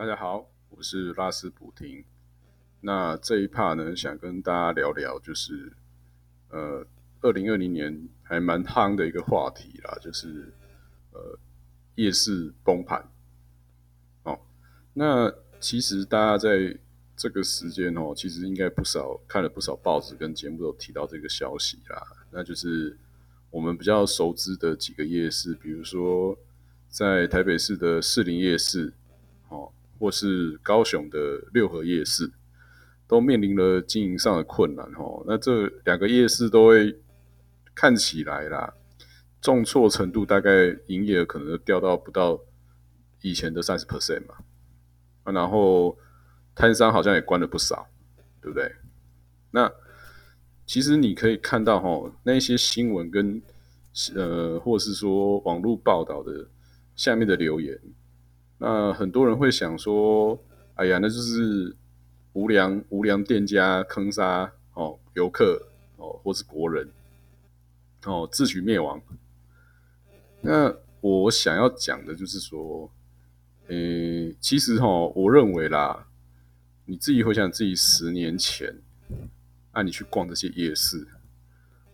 大家好，我是拉斯普廷。那这一 part 呢，想跟大家聊聊，就是呃，二零二零年还蛮夯的一个话题啦，就是呃，夜市崩盘。哦，那其实大家在这个时间哦，其实应该不少看了不少报纸跟节目都提到这个消息啦。那就是我们比较熟知的几个夜市，比如说在台北市的士林夜市，或是高雄的六合夜市，都面临了经营上的困难哦。那这两个夜市都会看起来啦，重挫程度大概营业额可能掉到不到以前的三十 percent 嘛。啊，然后摊商好像也关了不少，对不对？那其实你可以看到哈，那些新闻跟呃，或是说网络报道的下面的留言。那很多人会想说：“哎呀，那就是无良无良店家坑杀哦游客哦，或是国人哦，自取灭亡。”那我想要讲的就是说，诶，其实哈，我认为啦，你自己回想自己十年前，啊，你去逛这些夜市，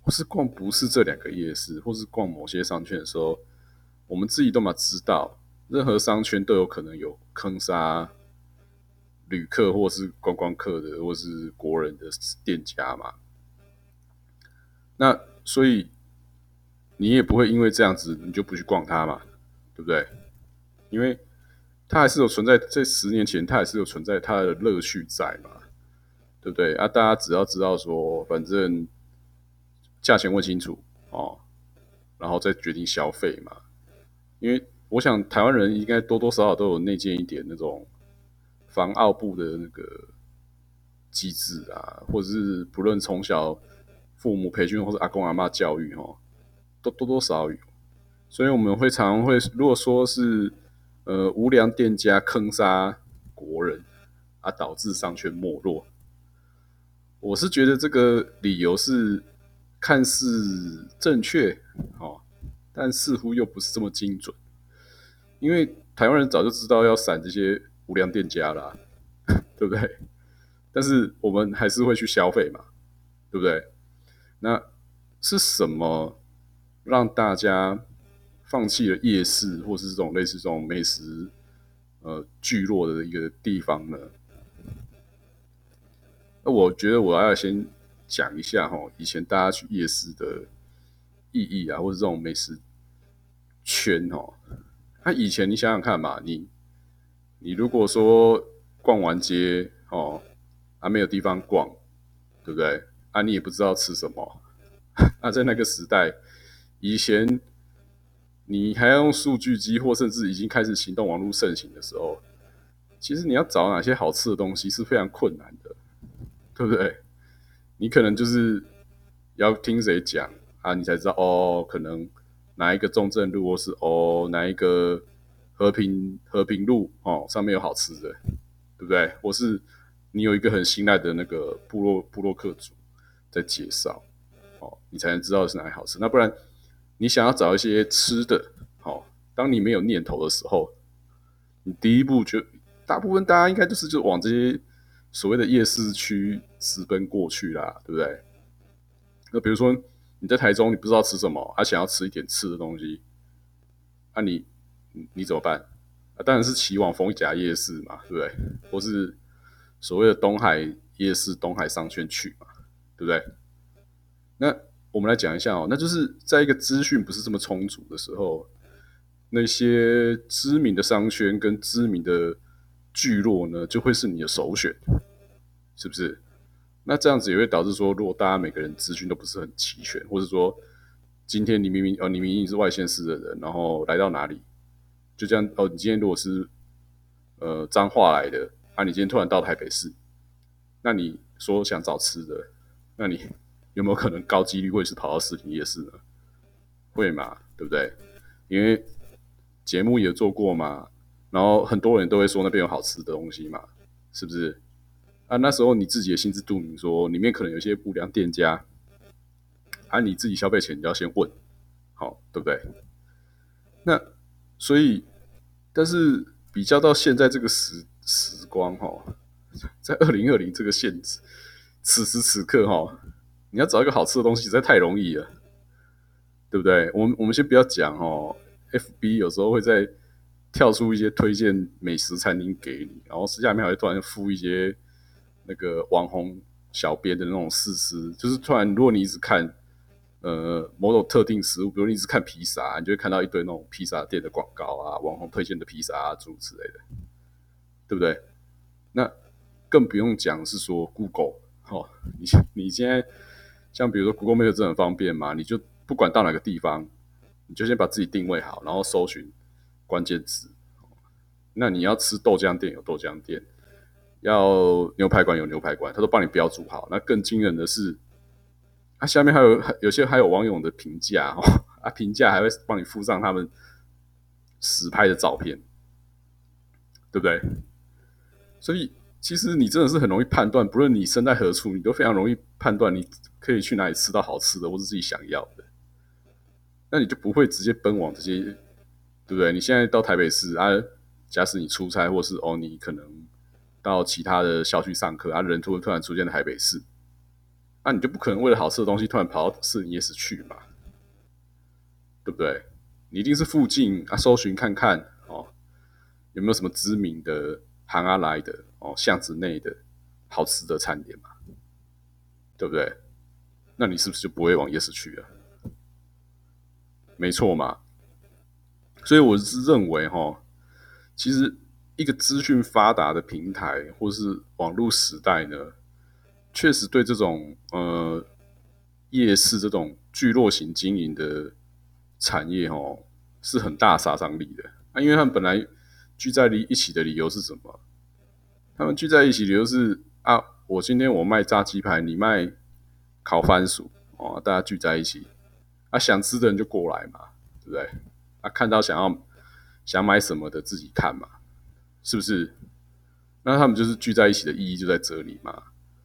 或是逛不是这两个夜市，或是逛某些商圈的时候，我们自己都嘛知道。任何商圈都有可能有坑杀旅客，或是观光客的，或是国人的店家嘛。那所以你也不会因为这样子，你就不去逛它嘛，对不对？因为它还是有存在，在十年前它还是有存在它的乐趣在嘛，对不对？啊，大家只要知道说，反正价钱问清楚哦，然后再决定消费嘛，因为。我想台湾人应该多多少少都有内建一点那种防奥部的那个机制啊，或者是不论从小父母培训或者阿公阿妈教育哦，都多多少有，所以我们会常会如果说是呃无良店家坑杀国人啊，导致商圈没落，我是觉得这个理由是看似正确哦，但似乎又不是这么精准。因为台湾人早就知道要闪这些无良店家啦，对不对？但是我们还是会去消费嘛，对不对？那是什么让大家放弃了夜市，或是这种类似这种美食呃聚落的一个地方呢？那我觉得我要先讲一下哈，以前大家去夜市的意义啊，或者这种美食圈哦。那以前你想想看嘛，你你如果说逛完街哦，还没有地方逛，对不对？啊，你也不知道吃什么。那 在那个时代，以前你还要用数据机，或甚至已经开始行动网络盛行的时候，其实你要找哪些好吃的东西是非常困难的，对不对？你可能就是要听谁讲啊，你才知道哦，可能。哪一个中正路，或是哦哪一个和平和平路哦，上面有好吃的，对不对？或是你有一个很信赖的那个部落部落客主在介绍，哦，你才能知道是哪里好吃。那不然你想要找一些吃的，哦，当你没有念头的时候，你第一步就大部分大家应该就是就往这些所谓的夜市区直奔过去啦，对不对？那比如说。你在台中，你不知道吃什么，还想要吃一点吃的东西，那你你怎么办？啊，当然是骑往逢甲夜市嘛，对不对？或是所谓的东海夜市、东海商圈去嘛，对不对？那我们来讲一下哦，那就是在一个资讯不是这么充足的时候，那些知名的商圈跟知名的聚落呢，就会是你的首选，是不是？那这样子也会导致说，如果大家每个人资讯都不是很齐全，或者说今天你明明哦，你明明是外县市的人，然后来到哪里，就这样哦，你今天如果是呃彰化来的，啊，你今天突然到台北市，那你说想找吃的，那你 有没有可能高几率会是跑到市林夜市呢？会嘛，对不对？因为节目也做过嘛，然后很多人都会说那边有好吃的东西嘛，是不是？啊，那时候你自己也心知肚明，说里面可能有些不良店家，啊，你自己消费前你要先问，好，对不对？那所以，但是比较到现在这个时时光哈，在二零二零这个限制，此时此刻哈，你要找一个好吃的东西实在太容易了，对不对？我们我们先不要讲哦，FB 有时候会在跳出一些推荐美食餐厅给你，然后私下里面还会突然附一些那个网红小编的那种试吃，就是突然如果你一直看。呃，某种特定食物，比如你一直看披萨，你就会看到一堆那种披萨店的广告啊，网红推荐的披萨啊，诸如此类的，对不对？那更不用讲是说 Google，哦，你你现在像比如说 Google Map 这很方便嘛，你就不管到哪个地方，你就先把自己定位好，然后搜寻关键词。那你要吃豆浆店有豆浆店，要牛排馆有牛排馆，他都帮你标注好。那更惊人的是。啊，下面还有有些还有网友的评价哦，啊，评价还会帮你附上他们实拍的照片，对不对？所以其实你真的是很容易判断，不论你身在何处，你都非常容易判断你可以去哪里吃到好吃的，或是自己想要的。那你就不会直接奔往这些，对不对？你现在到台北市啊，假使你出差，或是哦，你可能到其他的校区上课啊，人突突然出现在台北市。那你就不可能为了好吃的东西突然跑到市营夜市去嘛，对不对？你一定是附近啊，搜寻看看哦，有没有什么知名的行啊来的哦，巷子内的好吃的餐点嘛，对不对？那你是不是就不会往夜市去了？没错嘛。所以我是认为哈，其实一个资讯发达的平台或是网络时代呢。确实对这种呃夜市这种聚落型经营的产业哦，是很大杀伤力的啊，因为他们本来聚在一起的理由是什么？他们聚在一起理由是啊，我今天我卖炸鸡排，你卖烤番薯哦，大家聚在一起啊，想吃的人就过来嘛，对不对？啊，看到想要想买什么的自己看嘛，是不是？那他们就是聚在一起的意义就在这里嘛。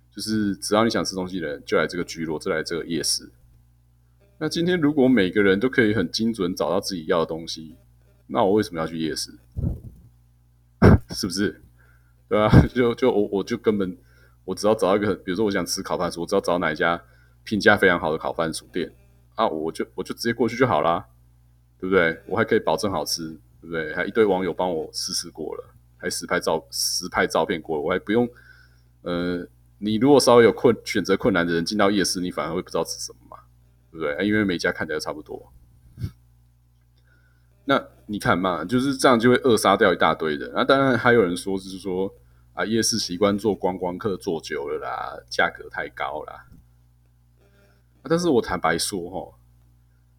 就是只要你想吃东西的人，就来这个居落，就来这个夜市。那今天如果每个人都可以很精准找到自己要的东西，那我为什么要去夜市？是不是？对啊？就就我我就根本我只要找一个，比如说我想吃烤饭薯，我只要找哪一家评价非常好的烤饭薯店啊，我就我就直接过去就好啦，对不对？我还可以保证好吃，对不对？还一堆网友帮我试试过了，还实拍照实拍照片过，我还不用呃。你如果稍微有困选择困难的人进到夜市，你反而会不知道吃什么嘛，对不对？因为每家看起来差不多。那你看嘛，就是这样就会扼杀掉一大堆人。那当然还有人说，就是说啊，夜市习惯做观光客做久了啦，价格太高啦。但是我坦白说哈，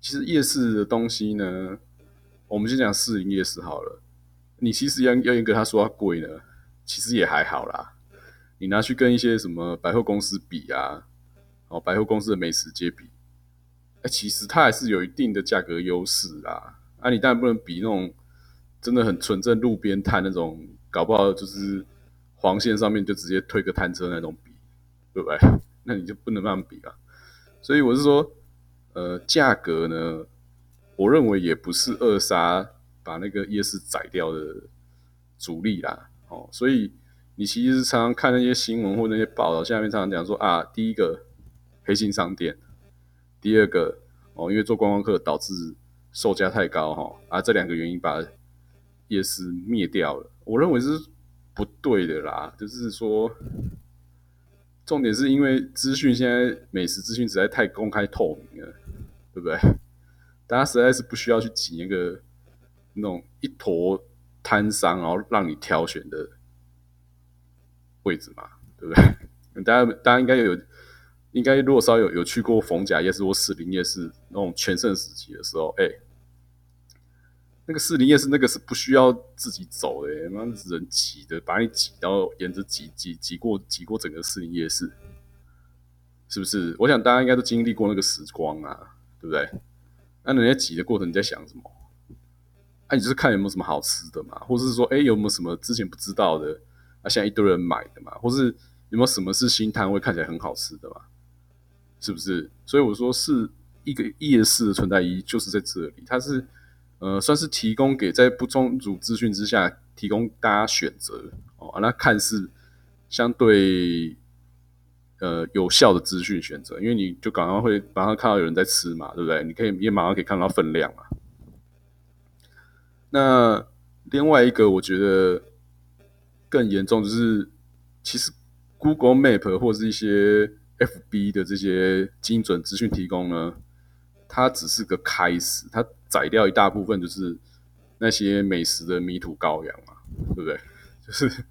其实夜市的东西呢，我们先讲市营夜市好了。你其实要要跟他说它贵呢，其实也还好啦。你拿去跟一些什么百货公司比啊？哦，百货公司的美食街比，哎，其实它还是有一定的价格优势啦。啊，你当然不能比那种真的很纯正路边摊那种，搞不好就是黄线上面就直接推个摊车那种比，对不对？那你就不能那样比了。所以我是说，呃，价格呢，我认为也不是扼杀把那个夜市宰掉的主力啦。哦，所以。你其实常常看那些新闻或那些报道，下面常常讲说啊，第一个黑心商店，第二个哦，因为做观光客导致售价太高哈，啊，这两个原因把夜市灭掉了。我认为是不对的啦，就是说，重点是因为资讯现在美食资讯实在太公开透明了，对不对？大家实在是不需要去挤那个那种一坨摊商，然后让你挑选的。位置嘛，对不对？大家大家应该有，应该如果稍有有去过逢甲夜市或士林夜市那种全盛时期的时候，哎，那个士林夜市那个是不需要自己走的，妈人挤的，把你挤到沿着挤挤挤过挤过整个士林夜市，是不是？我想大家应该都经历过那个时光啊，对不对？那人家挤的过程你在想什么？哎，你就是看有没有什么好吃的嘛，或者是说，哎，有没有什么之前不知道的？啊现在一堆人买的嘛，或是有没有什么是新摊位看起来很好吃的嘛？是不是？所以我说是一个夜市的存在意义就是在这里，它是呃算是提供给在不充足资讯之下提供大家选择哦，哦，那看似相对呃有效的资讯选择，因为你就刚刚会马上看到有人在吃嘛，对不对？你可以也马上可以看到分量嘛。那另外一个我觉得更严重就是，其实 Google Map 或是一些 FB 的这些精准资讯提供呢，它只是个开始，它宰掉一大部分就是那些美食的迷途羔羊嘛，对不对？就是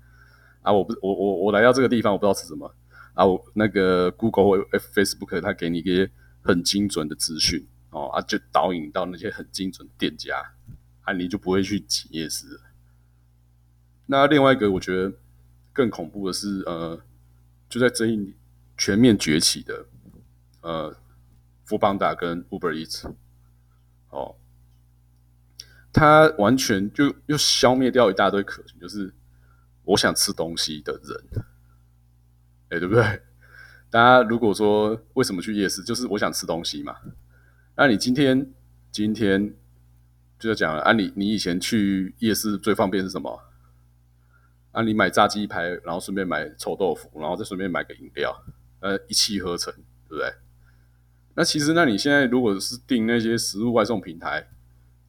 啊，我不我我我来到这个地方，我不知道吃什么啊，我那个 Google 或 Facebook 它给你一些很精准的资讯哦啊，就导引到那些很精准的店家。啊，你就不会去挤夜市。那另外一个，我觉得更恐怖的是，呃，就在这一年全面崛起的，呃，富邦达跟 Uber Eats，哦，它完全就又消灭掉一大堆可能，就是我想吃东西的人，哎，对不对？大家如果说为什么去夜市，就是我想吃东西嘛。那你今天今天。就讲了啊，你你以前去夜市最方便是什么？啊，你买炸鸡排，然后顺便买臭豆腐，然后再顺便买个饮料，呃，一气呵成，对不对？那其实，那你现在如果是订那些食物外送平台，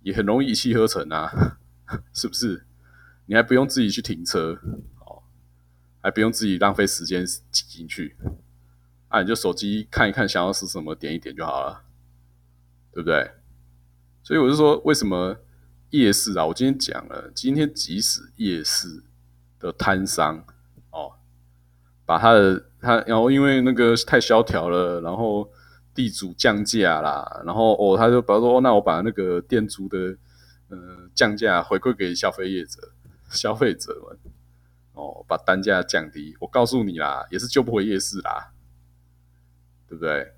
也很容易一气呵成啊，是不是？你还不用自己去停车，哦，还不用自己浪费时间挤进去，啊，你就手机看一看，想要吃什么点一点就好了，对不对？所以我就说，为什么夜市啊？我今天讲了，今天即使夜市的摊商哦，把他的他，然后因为那个太萧条了，然后地主降价啦，然后哦，他就比如说，那我把那个店租的呃降价回馈给消费业者、消费者们，哦，把单价降低。我告诉你啦，也是救不回夜市啦，对不对？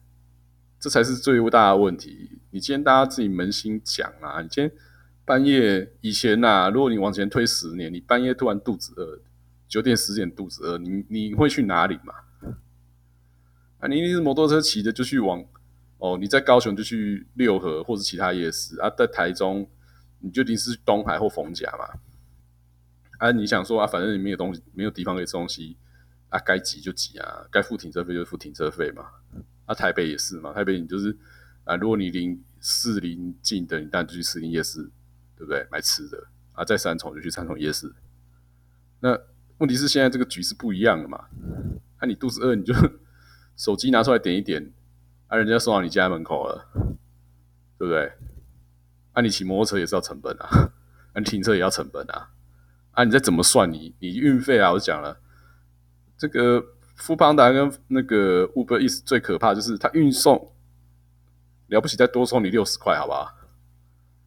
这才是最大的问题。你今天大家自己扪心讲啊，你今天半夜以前呐，如果你往前推十年，你半夜突然肚子饿，九点十点肚子饿，你你会去哪里嘛？啊，你一定是摩托车骑着就去往哦，你在高雄就去六合或者其他夜市啊，在台中你就定是东海或逢甲嘛。啊，你想说啊，反正你没有东西，没有地方可以吃东西啊，该挤就挤啊，该付停车费就付停车费嘛。啊，台北也是嘛，台北你就是啊，如果你离市邻近的，你当然就去士林夜市，对不对？买吃的啊，在三重就去三重夜市。那问题是现在这个局是不一样的嘛？啊，你肚子饿你就 手机拿出来点一点，啊，人家送到你家门口了，对不对？啊，你骑摩托车也是要成本啊，啊，你停车也要成本啊，啊，你再怎么算你你运费啊？我讲了这个。富邦达跟那个 Uber Eats 最可怕就是它运送了不起，再多收你六十块，好不好？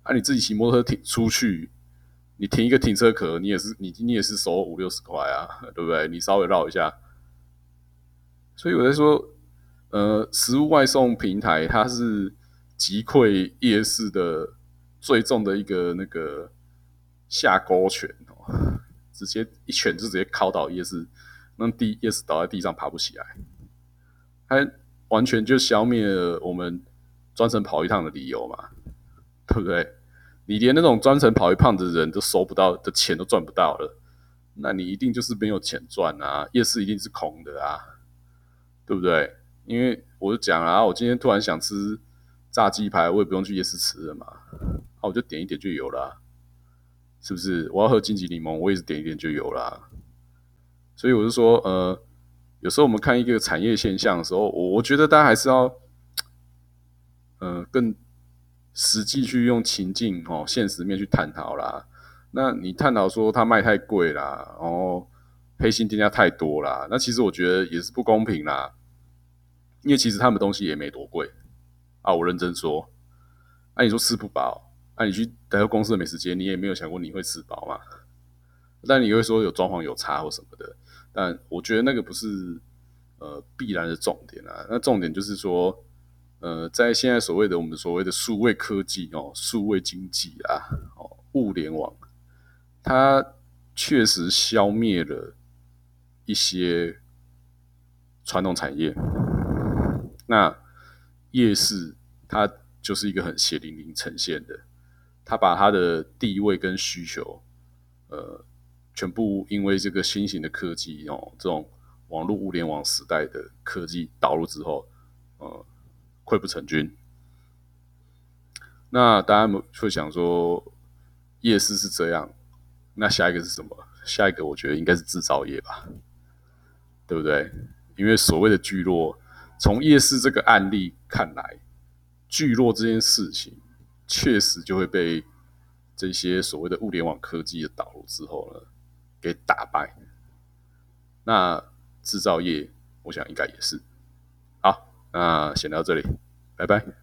啊，你自己骑摩托车停出去，你停一个停车壳，你也是你你也是收五六十块啊，对不对？你稍微绕一下，所以我在说，呃，食物外送平台它是击溃夜市的最重的一个那个下勾拳哦，直接一拳就直接敲倒夜市。让地夜市倒在地上爬不起来，它完全就消灭了我们专程跑一趟的理由嘛，对不对？你连那种专程跑一趟的人都收不到的钱都赚不到了，那你一定就是没有钱赚啊！夜市一定是空的啊，对不对？因为我就讲啊，我今天突然想吃炸鸡排，我也不用去夜市吃了嘛，那我就点一点就有了，是不是？我要喝金桔柠檬，我也是点一点就有了。所以我就说，呃，有时候我们看一个产业现象的时候，我我觉得大家还是要，呃，更实际去用情境哦，现实面去探讨啦。那你探讨说它卖太贵啦，然后黑心店家太多啦，那其实我觉得也是不公平啦。因为其实他们东西也没多贵啊，我认真说。那你说吃不饱，那你去待个公司的美食街，你也没有想过你会吃饱嘛？但你会说有装潢有差或什么的。但我觉得那个不是呃必然的重点啊，那重点就是说，呃，在现在所谓的我们所谓的数位科技哦，数位经济啊，哦，物联网，它确实消灭了一些传统产业。那夜市它就是一个很血淋淋呈现的，它把它的地位跟需求，呃。全部因为这个新型的科技哦，这种网络物联网时代的科技导入之后，呃，溃不成军。那大家会想说，夜市是这样，那下一个是什么？下一个我觉得应该是制造业吧，对不对？因为所谓的聚落，从夜市这个案例看来，聚落这件事情确实就会被这些所谓的物联网科技的导入之后呢，给打败。那制造业，我想应该也是。那先到这里，拜拜。